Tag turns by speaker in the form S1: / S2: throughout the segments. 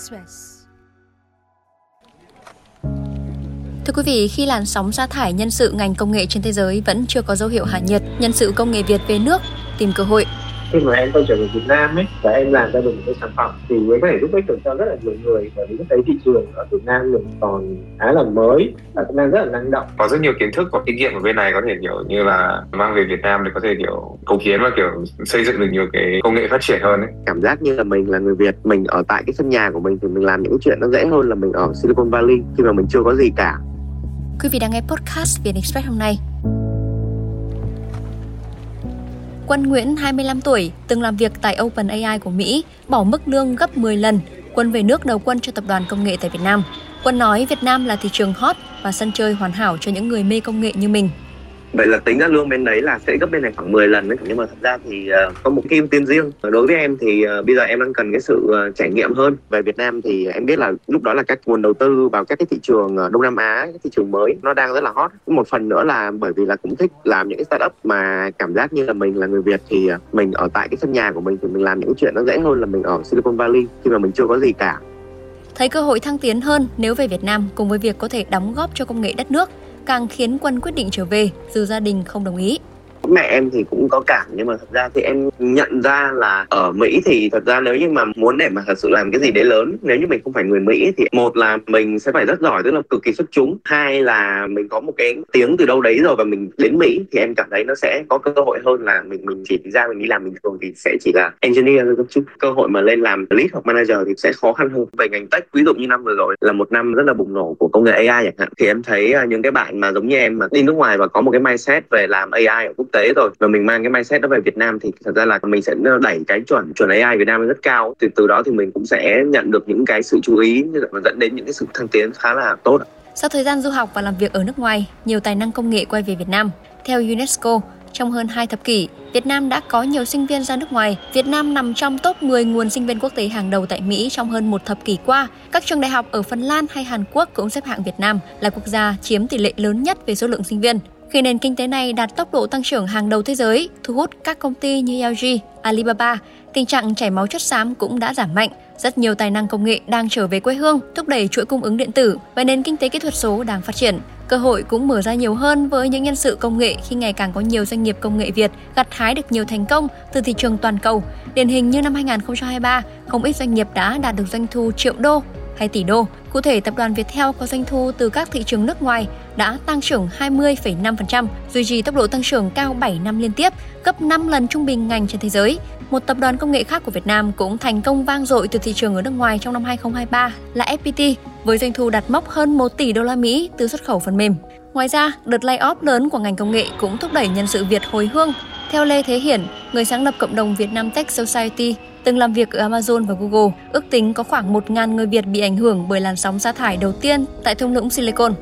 S1: Express. Thưa quý vị, khi làn sóng sa thải nhân sự ngành công nghệ trên thế giới vẫn chưa có dấu hiệu hạ nhiệt, nhân sự công nghệ Việt về nước tìm cơ hội
S2: khi mà em quay trở về Việt Nam ấy và em làm ra được một cái sản phẩm. Thì mới có thể giúp ích được cho rất là nhiều người bởi vì lúc đấy thị trường ở Việt Nam mình còn khá là mới và cũng đang rất là năng động.
S3: Có rất nhiều kiến thức và kinh nghiệm ở bên này có thể kiểu như là mang về Việt Nam để có thể kiểu cống hiến và kiểu xây dựng được nhiều cái công nghệ phát triển hơn ấy.
S2: Cảm giác như là mình là người Việt mình ở tại cái sân nhà của mình thì mình làm những chuyện nó dễ hơn là mình ở Silicon Valley khi mà mình chưa có gì cả.
S1: Quý vị đang nghe podcast Việt Express hôm nay Quân Nguyễn, 25 tuổi, từng làm việc tại OpenAI của Mỹ, bỏ mức lương gấp 10 lần. Quân về nước đầu quân cho tập đoàn công nghệ tại Việt Nam. Quân nói Việt Nam là thị trường hot và sân chơi hoàn hảo cho những người mê công nghệ như mình.
S2: Vậy là tính ra lương bên đấy là sẽ gấp bên này khoảng 10 lần đấy. Nhưng mà thật ra thì uh, có một cái ưu tiên riêng. Đối với em thì uh, bây giờ em đang cần cái sự uh, trải nghiệm hơn. Về Việt Nam thì em biết là lúc đó là các nguồn đầu tư vào các cái thị trường uh, Đông Nam Á các thị trường mới nó đang rất là hot. Một phần nữa là bởi vì là cũng thích làm những cái startup mà cảm giác như là mình là người Việt thì uh, mình ở tại cái sân nhà của mình thì mình làm những chuyện nó dễ hơn là mình ở Silicon Valley khi mà mình chưa có gì cả.
S1: Thấy cơ hội thăng tiến hơn nếu về Việt Nam cùng với việc có thể đóng góp cho công nghệ đất nước càng khiến Quân quyết định trở về dù gia đình không đồng ý
S2: mẹ em thì cũng có cảm, nhưng mà thật ra thì em nhận ra là ở Mỹ thì thật ra nếu như mà muốn để mà thật sự làm cái gì đấy lớn, nếu như mình không phải người Mỹ thì một là mình sẽ phải rất giỏi, tức là cực kỳ xuất chúng. Hai là mình có một cái tiếng từ đâu đấy rồi và mình đến Mỹ thì em cảm thấy nó sẽ có cơ hội hơn là mình mình chỉ ra mình đi làm bình thường thì sẽ chỉ là engineer thôi chút cơ hội mà lên làm lead hoặc manager thì sẽ khó khăn hơn. Về ngành tech, ví dụ như năm vừa rồi là một năm rất là bùng nổ của công nghệ AI chẳng hạn, thì em thấy à, những cái bạn mà giống như em mà đi nước ngoài và có một cái mindset về làm AI ở quốc tế rồi và mình mang cái mindset đó về Việt Nam thì thật ra là mình sẽ đẩy cái chuẩn chuẩn AI Việt Nam rất cao từ từ đó thì mình cũng sẽ nhận được những cái sự chú ý và dẫn đến những cái sự thăng tiến khá là tốt.
S1: Sau thời gian du học và làm việc ở nước ngoài, nhiều tài năng công nghệ quay về Việt Nam. Theo UNESCO, trong hơn 2 thập kỷ, Việt Nam đã có nhiều sinh viên ra nước ngoài. Việt Nam nằm trong top 10 nguồn sinh viên quốc tế hàng đầu tại Mỹ trong hơn một thập kỷ qua. Các trường đại học ở Phần Lan hay Hàn Quốc cũng xếp hạng Việt Nam là quốc gia chiếm tỷ lệ lớn nhất về số lượng sinh viên khi nền kinh tế này đạt tốc độ tăng trưởng hàng đầu thế giới, thu hút các công ty như LG, Alibaba, tình trạng chảy máu chất xám cũng đã giảm mạnh. Rất nhiều tài năng công nghệ đang trở về quê hương, thúc đẩy chuỗi cung ứng điện tử và nền kinh tế kỹ thuật số đang phát triển. Cơ hội cũng mở ra nhiều hơn với những nhân sự công nghệ khi ngày càng có nhiều doanh nghiệp công nghệ Việt gặt hái được nhiều thành công từ thị trường toàn cầu. Điển hình như năm 2023, không ít doanh nghiệp đã đạt được doanh thu triệu đô hay tỷ đô. Cụ thể, tập đoàn Viettel có doanh thu từ các thị trường nước ngoài đã tăng trưởng 20,5%, duy trì tốc độ tăng trưởng cao 7 năm liên tiếp, gấp 5 lần trung bình ngành trên thế giới. Một tập đoàn công nghệ khác của Việt Nam cũng thành công vang dội từ thị trường ở nước ngoài trong năm 2023 là FPT, với doanh thu đạt mốc hơn 1 tỷ đô la Mỹ từ xuất khẩu phần mềm. Ngoài ra, đợt layoff lớn của ngành công nghệ cũng thúc đẩy nhân sự Việt hồi hương. Theo Lê Thế Hiển, người sáng lập cộng đồng Việt Nam Tech Society, từng làm việc ở Amazon và Google, ước tính có khoảng 1.000 người Việt bị ảnh hưởng bởi làn sóng sa thải đầu tiên tại thung lũng Silicon.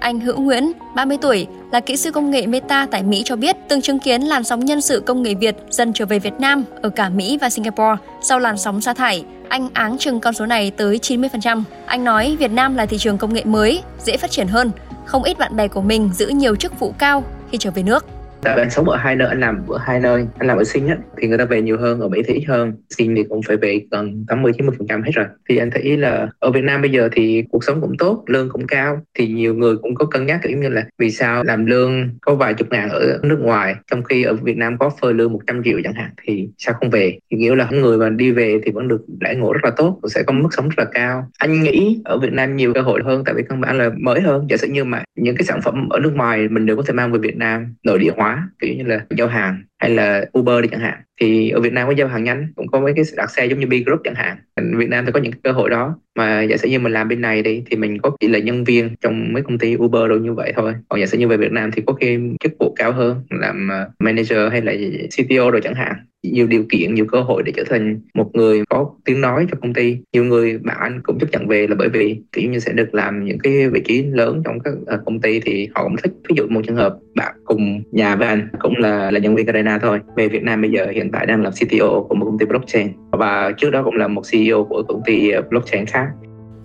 S1: Anh Hữu Nguyễn, 30 tuổi, là kỹ sư công nghệ Meta tại Mỹ cho biết từng chứng kiến làn sóng nhân sự công nghệ Việt dần trở về Việt Nam ở cả Mỹ và Singapore sau làn sóng sa thải. Anh áng chừng con số này tới 90%. Anh nói Việt Nam là thị trường công nghệ mới, dễ phát triển hơn. Không ít bạn bè của mình giữ nhiều chức vụ cao khi trở về nước
S4: tại anh sống ở hai nơi, anh làm ở hai nơi, anh làm ở sinh á, thì người ta về nhiều hơn, ở mỹ thì ít hơn. Sinh thì cũng phải về gần 80 90 phần trăm hết rồi. Thì anh thấy là ở Việt Nam bây giờ thì cuộc sống cũng tốt, lương cũng cao, thì nhiều người cũng có cân nhắc, kiểu như là vì sao làm lương có vài chục ngàn ở nước ngoài, trong khi ở Việt Nam có phơi lương 100 triệu chẳng hạn, thì sao không về? Thì nghĩa là người mà đi về thì vẫn được đãi ngộ rất là tốt sẽ có mức sống rất là cao. Anh nghĩ ở Việt Nam nhiều cơ hội hơn, tại vì căn bản là mới hơn. Giả sử như mà những cái sản phẩm ở nước ngoài mình đều có thể mang về Việt Nam, nội địa hóa kiểu như là giao hàng hay là Uber đi chẳng hạn. Thì ở Việt Nam có giao hàng nhanh, cũng có mấy cái đặt xe giống như B Group chẳng hạn. Việt Nam thì có những cơ hội đó. Mà giả sử như mình làm bên này đi, thì mình có chỉ là nhân viên trong mấy công ty Uber đâu như vậy thôi. Còn giả sử như về Việt Nam thì có khi chức vụ cao hơn, làm ờ, manager hay là CTO rồi chẳng hạn nhiều điều kiện nhiều cơ hội để trở thành một người có tiếng nói cho công ty. Nhiều người bạn anh cũng chấp nhận về là bởi vì kiểu như sẽ được làm những cái vị trí lớn trong các ờ, công ty thì họ cũng thích. Ví dụ một trường hợp bạn cùng nhà với anh cũng là là nhân viên Carina thôi. Về Việt Nam bây giờ hiện tại đang làm CTO của một công ty blockchain và trước đó cũng là một CEO của công ty ờ, blockchain khác.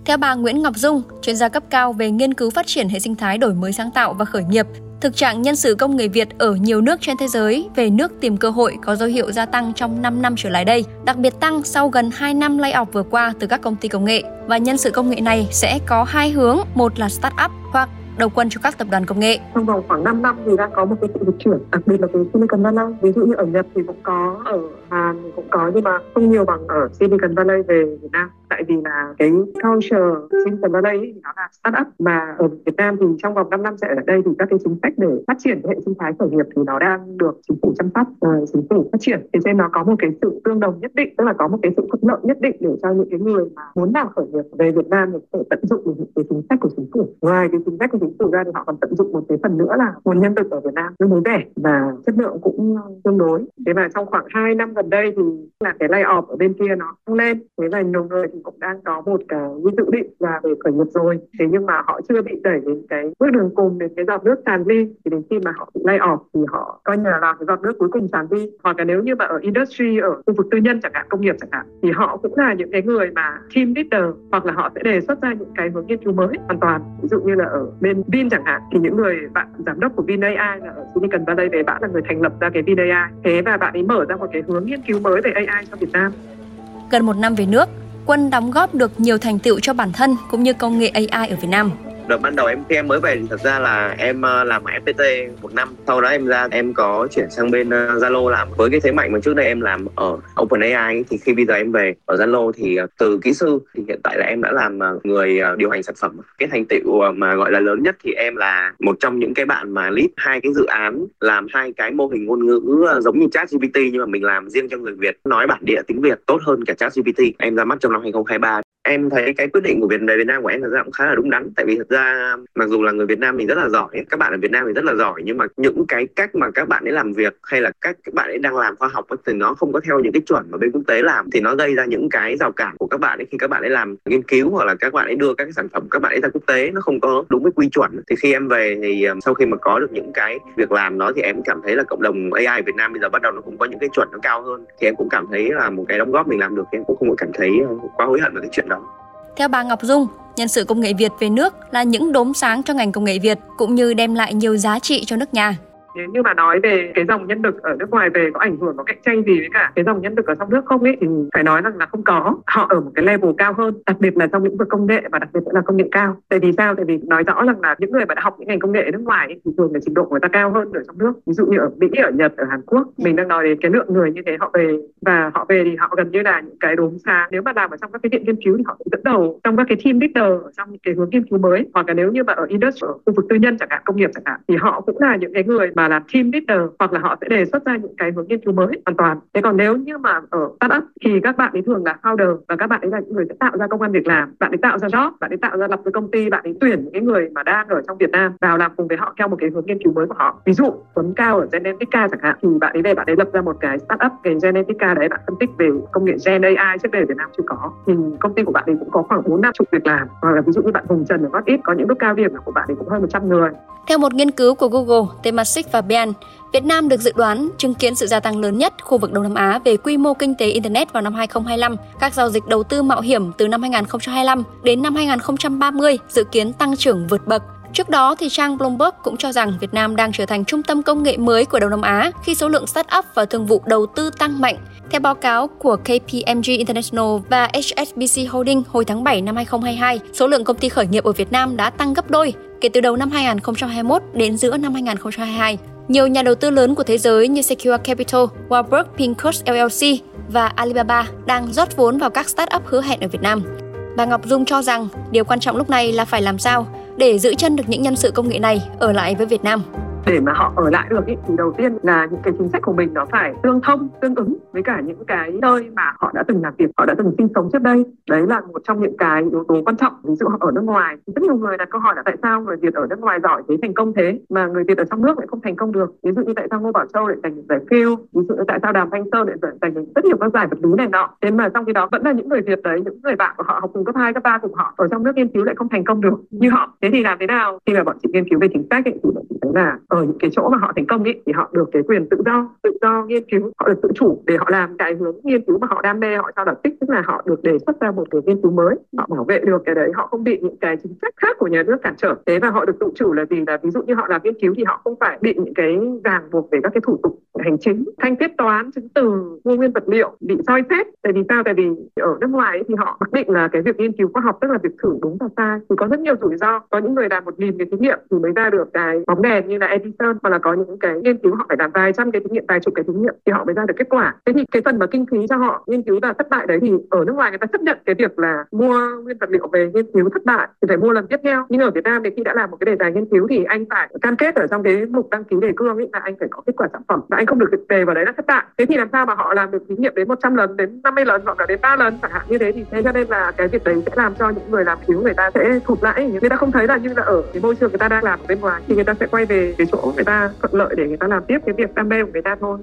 S1: Theo bà Nguyễn Ngọc Dung, chuyên gia cấp cao về nghiên cứu phát triển hệ sinh thái đổi mới sáng tạo và khởi nghiệp, Thực trạng nhân sự công nghệ Việt ở nhiều nước trên thế giới về nước tìm cơ hội có dấu hiệu gia tăng trong 5 năm trở lại đây, đặc biệt tăng sau gần 2 năm lay off vừa qua từ các công ty công nghệ. Và nhân sự công nghệ này sẽ có hai hướng, một là start-up hoặc đầu quân cho các tập đoàn công nghệ.
S5: Trong vòng khoảng 5 năm thì đang có một cái sự dịch chuyển, đặc biệt là từ Silicon Valley. Ví dụ như ở Nhật thì cũng có, ở Hàn cũng có nhưng mà không nhiều bằng ở Silicon Valley về Việt Nam. Tại vì là cái culture center ở đây thì nó là startup mà ở Việt Nam thì trong vòng 5 năm sẽ ở đây thì các cái chính sách để phát triển hệ sinh thái khởi nghiệp thì nó đang được chính phủ chăm sóc, uh, chính phủ phát triển. Thì nên nó có một cái sự tương đồng nhất định, tức là có một cái sự thuận lợi nhất định để cho những cái người mà muốn làm khởi nghiệp về Việt Nam thì có thể tận dụng được những cái chính sách của chính phủ. Ngoài cái chính sách của chính phủ ra thì họ còn tận dụng một cái phần nữa là nguồn nhân lực ở Việt Nam tương đối rẻ và chất lượng cũng tương đối. Thế mà trong khoảng 2 năm gần đây thì là cái lay off ở bên kia nó tăng lên. Thế là nhiều người thì cũng đang có một cái dự định là về khởi nghiệp rồi. Thế nhưng mà họ chưa bị đẩy đến cái bước đường cùng, đến cái giọt nước tràn ly thì đến khi mà họ bị lay off thì họ coi như là làm cái giọt nước cuối cùng tràn ly. Hoặc là nếu như mà ở industry, ở khu vực tư nhân chẳng hạn, công nghiệp chẳng hạn, thì họ cũng là những cái người mà team leader, hoặc là họ sẽ đề xuất ra những cái hướng nghiên cứu mới hoàn toàn ví dụ như là ở bên Vin chẳng hạn, thì những người bạn giám đốc của Vin AI là ở Silicon Valley về, bạn là người thành lập ra cái Vin AI thế và bạn ấy mở ra một cái hướng nghiên cứu mới về AI cho Việt Nam
S1: gần một năm về nước Quân đóng góp được nhiều thành tựu cho bản thân cũng như công nghệ AI ở Việt Nam
S2: đợt ban đầu em khi em mới về thì thật ra là em ờ, làm ở FPT một năm. Sau đó em ra, em có chuyển sang bên ờ, Zalo làm. Với cái thế mạnh mà trước đây em làm ở OpenAI thì khi bây giờ em về ở Zalo thì ờ, từ kỹ sư thì hiện tại là em đã làm người điều hành sản phẩm. Cái thành tựu mà gọi là lớn nhất thì em là một trong những cái bạn mà lead hai cái dự án, làm hai cái mô hình ngôn ngữ giống như chat GPT nhưng mà mình làm riêng cho người Việt. Nói bản địa tiếng Việt tốt hơn cả chat GPT em ra mắt trong năm 2023 em thấy cái quyết định của Việt, về Việt Nam của em thật ra cũng khá là đúng đắn. Tại vì thật ra, mặc dù là người Việt Nam mình rất là giỏi, các bạn ở Việt Nam mình rất là giỏi, nhưng mà những cái cách mà các bạn ấy làm việc hay là cách các bạn ấy đang làm khoa học thì nó không có theo những cái chuẩn mà bên quốc tế làm. Thì nó gây ra những cái rào cản của các bạn ấy khi các bạn ấy làm nghiên cứu hoặc là các bạn ấy đưa các cái sản phẩm các bạn ấy ra quốc tế. Nó không có đúng với quy chuẩn. Thì khi em về thì ờ, sau khi mà có được những cái việc làm đó thì em cảm thấy là cộng đồng AI Việt Nam bây giờ bắt đầu nó cũng có những cái chuẩn nó cao hơn. Thì em cũng cảm thấy là một cái đóng góp mình làm được thì em cũng không có cảm thấy ờ, quá hối hận về cái chuyện đó
S1: theo bà Ngọc Dung, nhân sự công nghệ Việt về nước là những đốm sáng cho ngành công nghệ Việt cũng như đem lại nhiều giá trị cho nước nhà
S5: nếu như mà nói về cái dòng nhân lực ở nước ngoài về có ảnh hưởng có cạnh tranh gì với cả cái dòng nhân lực ở trong nước không ấy thì phải nói rằng là không có. Họ ở một cái level cao hơn đặc biệt là trong lĩnh vực công nghệ và đặc biệt là công nghệ cao. Tại vì sao? Tại vì nói rõ rằng là những người mà đã học những ngành công nghệ ở nước ngoài ấy, thì thường là trình độ người ta cao hơn ở trong nước. Ví dụ như ở mỹ ở nhật ở hàn quốc mình đang nói đến cái lượng người như thế họ về và họ về thì họ gần như là những cái đốm xa nếu mà làm ở trong các cái viện nghiên cứu thì họ dẫn đầu trong các cái team leader ở trong những cái hướng nghiên cứu mới. Hoặc là nếu như mà ở industry ở khu vực tư nhân chẳng hạn công nghiệp chẳng hạn thì họ cũng là những cái người mà làm team leader hoặc là họ sẽ đề xuất ra những cái hướng nghiên cứu mới hoàn toàn. Thế còn nếu như mà ở startup thì các bạn ấy thường là founder và các bạn ấy là những người sẽ tạo ra công an việc làm bạn ấy tạo ra job bạn ấy tạo ra lập cái công ty bạn ấy tuyển những cái người mà đang ở trong Việt Nam vào làm cùng với họ theo một cái hướng nghiên cứu mới của họ. Ví dụ Tuấn Cao ở Genetica chẳng hạn thì bạn ấy về bạn ấy lập ra một cái startup cái Genetica đấy bạn phân tích về công nghệ gen AI trước đây ở Việt Nam chưa có. Thì công ty của bạn ấy cũng có khoảng bốn năm chục việc làm. Hoặc là ví dụ như bạn Hùng Trần ở Gót Ít có những lúc cao điểm của bạn ấy cũng hơn 100 người.
S1: Theo một nghiên cứu của Google, Temasek và Ben, Việt Nam được dự đoán chứng kiến sự gia tăng lớn nhất khu vực Đông Nam Á về quy mô kinh tế Internet vào năm 2025. Các giao dịch đầu tư mạo hiểm từ năm 2025 đến năm 2030 dự kiến tăng trưởng vượt bậc. Trước đó, thì trang Bloomberg cũng cho rằng Việt Nam đang trở thành trung tâm công nghệ mới của Đông Nam Á khi số lượng start-up và thương vụ đầu tư tăng mạnh. Theo báo cáo của KPMG International và HSBC Holding hồi tháng 7 năm 2022, số lượng công ty khởi nghiệp ở Việt Nam đã tăng gấp đôi kể từ đầu năm 2021 đến giữa năm 2022. Nhiều nhà đầu tư lớn của thế giới như Secure Capital, Warburg Pincus LLC và Alibaba đang rót vốn vào các startup hứa hẹn ở Việt Nam. Bà Ngọc Dung cho rằng điều quan trọng lúc này là phải làm sao để giữ chân được những nhân sự công nghệ này ở lại với Việt Nam
S5: để mà họ ở lại được ý, thì đầu tiên là những cái chính sách của mình nó phải tương thông tương ứng với cả những cái nơi mà họ đã từng làm việc họ đã từng sinh sống trước đây. Đấy là một trong những cái yếu tố quan trọng. Ví dụ họ ở nước ngoài rất nhiều người đặt câu hỏi là tại sao người việt ở nước ngoài giỏi thế thành công thế mà người việt ở trong nước lại không thành công được. Ví dụ như tại sao ngô bảo châu lại giành được giải phiêu ví dụ như tại sao đàm thanh sơn lại giành được rất nhiều các giải vật lý này nọ? Thế mà trong khi đó vẫn là những người việt đấy những người bạn của họ học cùng cấp hai cấp ba cùng họ ở trong nước nghiên cứu lại không thành công được như họ. Thế thì làm thế nào? Khi mà bọn chị nghiên cứu về chính sách ấy, thì bọn chị thấy là ở những cái chỗ mà họ thành công ấy, thì họ được cái quyền tự do tự do nghiên cứu họ được tự chủ để họ làm cái hướng nghiên cứu mà họ đam mê, họ cho là tích tức là họ được đề xuất ra một cái nghiên cứu mới. Họ bảo vệ được cái đấy, họ không bị những cái chính sách khác của nhà nước cản trở. Thế và họ được tự chủ là gì? Là ví dụ như họ làm nghiên cứu thì họ không phải bị những cái ràng buộc về các cái thủ tục hành chính, thanh quyết toán chứng từ mua nguyên vật liệu bị soi xét. Tại vì sao? Tại vì ở nước ngoài thì họ mặc định là cái việc nghiên cứu khoa học, tức là việc thử đúng và sai, thì có rất nhiều rủi ro. Có những người làm một nghìn cái thí nghiệm thì mới ra được cái bóng đèn như là Edison, hoặc là có những cái nghiên cứu họ phải làm vài trăm cái thí nghiệm, vài chục cái thí nghiệm thì họ mới ra được kết quả. Thế thì cái phần mà kinh phí cho họ nghiên cứu là thất bại đấy thì ở nước ngoài người ta chấp nhận cái việc là mua nguyên vật liệu về nghiên cứu thất bại, thì phải mua lần tiếp theo. Nhưng ở Việt Nam thì khi đã làm một cái đề tài nghiên cứu thì anh phải cam kết ở trong cái mục đăng ký đề cương ấy là anh phải có kết quả sản phẩm và anh không được đề vào đấy là thất bại thế thì làm sao mà họ làm được thí nghiệm đến 100 lần, đến 50 lần hoặc là đến 3 lần chẳng hạn như thế thì thế cho nên là cái việc đấy sẽ làm cho những người làm thiếu người ta sẽ thụt lãi người ta không thấy là như là ở cái môi trường người ta đang làm ở bên ngoài thì người ta sẽ quay về cái chỗ người ta thuận lợi để người ta làm tiếp cái việc đam mê của người ta thôi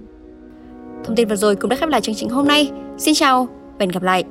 S1: Thông tin vừa rồi cũng đã khép lại chương trình hôm nay. Xin chào và hẹn gặp lại.